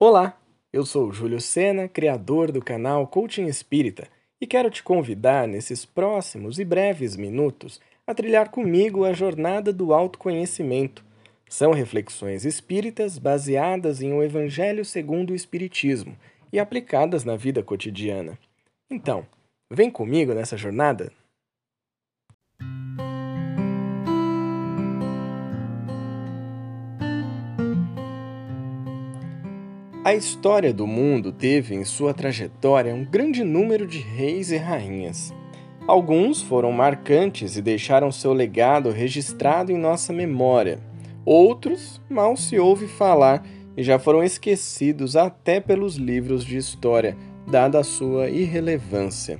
Olá, eu sou Júlio Sena, criador do canal Coaching Espírita, e quero te convidar nesses próximos e breves minutos a trilhar comigo a jornada do autoconhecimento. São reflexões espíritas baseadas em o Evangelho segundo o Espiritismo e aplicadas na vida cotidiana. Então, vem comigo nessa jornada? A história do mundo teve em sua trajetória um grande número de reis e rainhas. Alguns foram marcantes e deixaram seu legado registrado em nossa memória. Outros mal se ouve falar e já foram esquecidos até pelos livros de história, dada a sua irrelevância.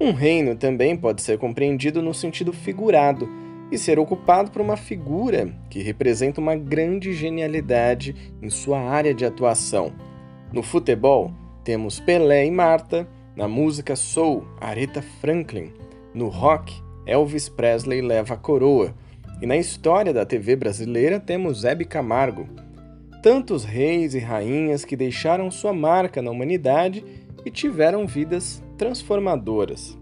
Um reino também pode ser compreendido no sentido figurado e ser ocupado por uma figura que representa uma grande genialidade em sua área de atuação. No futebol, temos Pelé e Marta, na música soul, Aretha Franklin, no rock, Elvis Presley leva a coroa, e na história da TV brasileira temos Hebe Camargo. Tantos reis e rainhas que deixaram sua marca na humanidade e tiveram vidas transformadoras.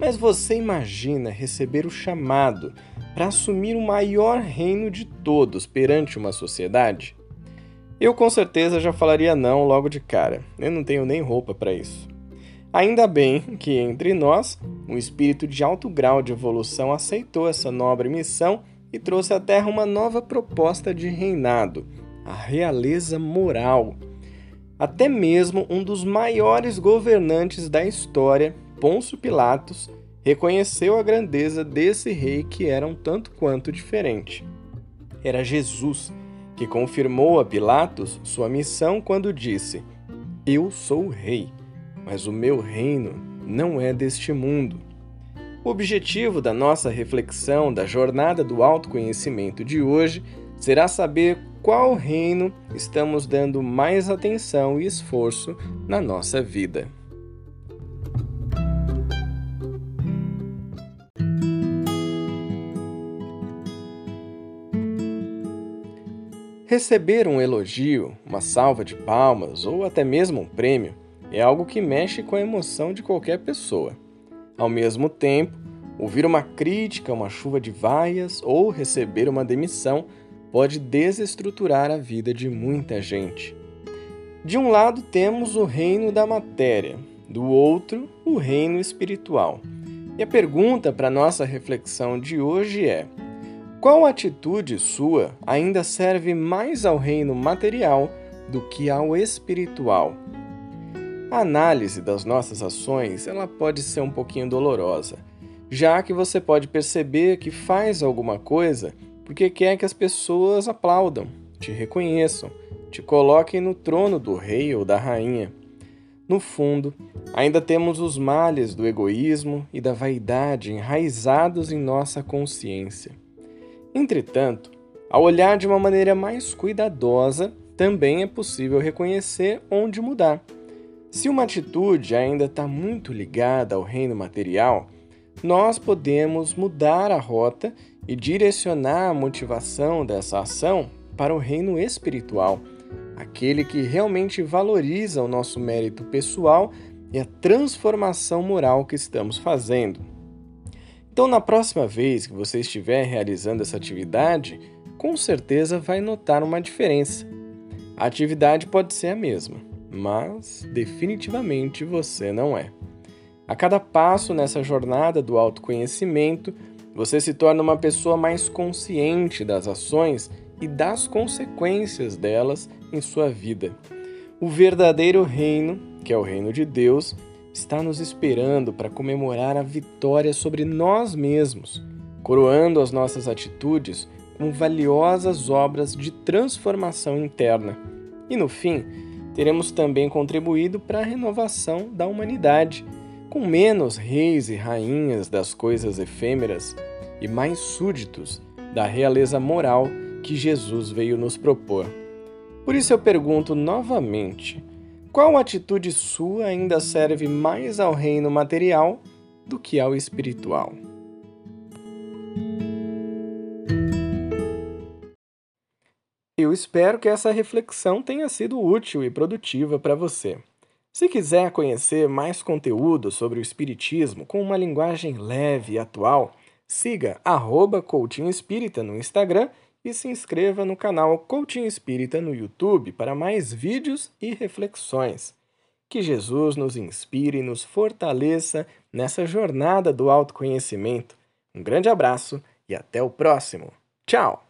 Mas você imagina receber o chamado para assumir o maior reino de todos perante uma sociedade? Eu com certeza já falaria não logo de cara. Eu não tenho nem roupa para isso. Ainda bem que entre nós, um espírito de alto grau de evolução aceitou essa nobre missão e trouxe à Terra uma nova proposta de reinado, a realeza moral. Até mesmo um dos maiores governantes da história Pôncio Pilatos reconheceu a grandeza desse rei que era um tanto quanto diferente. Era Jesus que confirmou a Pilatos sua missão quando disse: Eu sou o rei, mas o meu reino não é deste mundo. O objetivo da nossa reflexão da jornada do autoconhecimento de hoje será saber qual reino estamos dando mais atenção e esforço na nossa vida. Receber um elogio, uma salva de palmas ou até mesmo um prêmio é algo que mexe com a emoção de qualquer pessoa. Ao mesmo tempo, ouvir uma crítica, uma chuva de vaias ou receber uma demissão pode desestruturar a vida de muita gente. De um lado temos o reino da matéria, do outro, o reino espiritual. E a pergunta para nossa reflexão de hoje é: qual atitude sua ainda serve mais ao reino material do que ao espiritual? A análise das nossas ações ela pode ser um pouquinho dolorosa, já que você pode perceber que faz alguma coisa porque quer que as pessoas aplaudam, te reconheçam, te coloquem no trono do rei ou da rainha. No fundo, ainda temos os males do egoísmo e da vaidade enraizados em nossa consciência. Entretanto, ao olhar de uma maneira mais cuidadosa, também é possível reconhecer onde mudar. Se uma atitude ainda está muito ligada ao reino material, nós podemos mudar a rota e direcionar a motivação dessa ação para o reino espiritual, aquele que realmente valoriza o nosso mérito pessoal e a transformação moral que estamos fazendo. Então, na próxima vez que você estiver realizando essa atividade, com certeza vai notar uma diferença. A atividade pode ser a mesma, mas definitivamente você não é. A cada passo nessa jornada do autoconhecimento, você se torna uma pessoa mais consciente das ações e das consequências delas em sua vida. O verdadeiro reino, que é o reino de Deus, está nos esperando para comemorar a vitória sobre nós mesmos, coroando as nossas atitudes com valiosas obras de transformação interna. E no fim, teremos também contribuído para a renovação da humanidade, com menos reis e rainhas das coisas efêmeras e mais súditos da realeza moral que Jesus veio nos propor. Por isso eu pergunto novamente: qual atitude sua ainda serve mais ao reino material do que ao espiritual? Eu espero que essa reflexão tenha sido útil e produtiva para você. Se quiser conhecer mais conteúdo sobre o Espiritismo com uma linguagem leve e atual, siga arroba Espírita no Instagram e se inscreva no canal Coaching Espírita no YouTube para mais vídeos e reflexões. Que Jesus nos inspire e nos fortaleça nessa jornada do autoconhecimento. Um grande abraço e até o próximo. Tchau!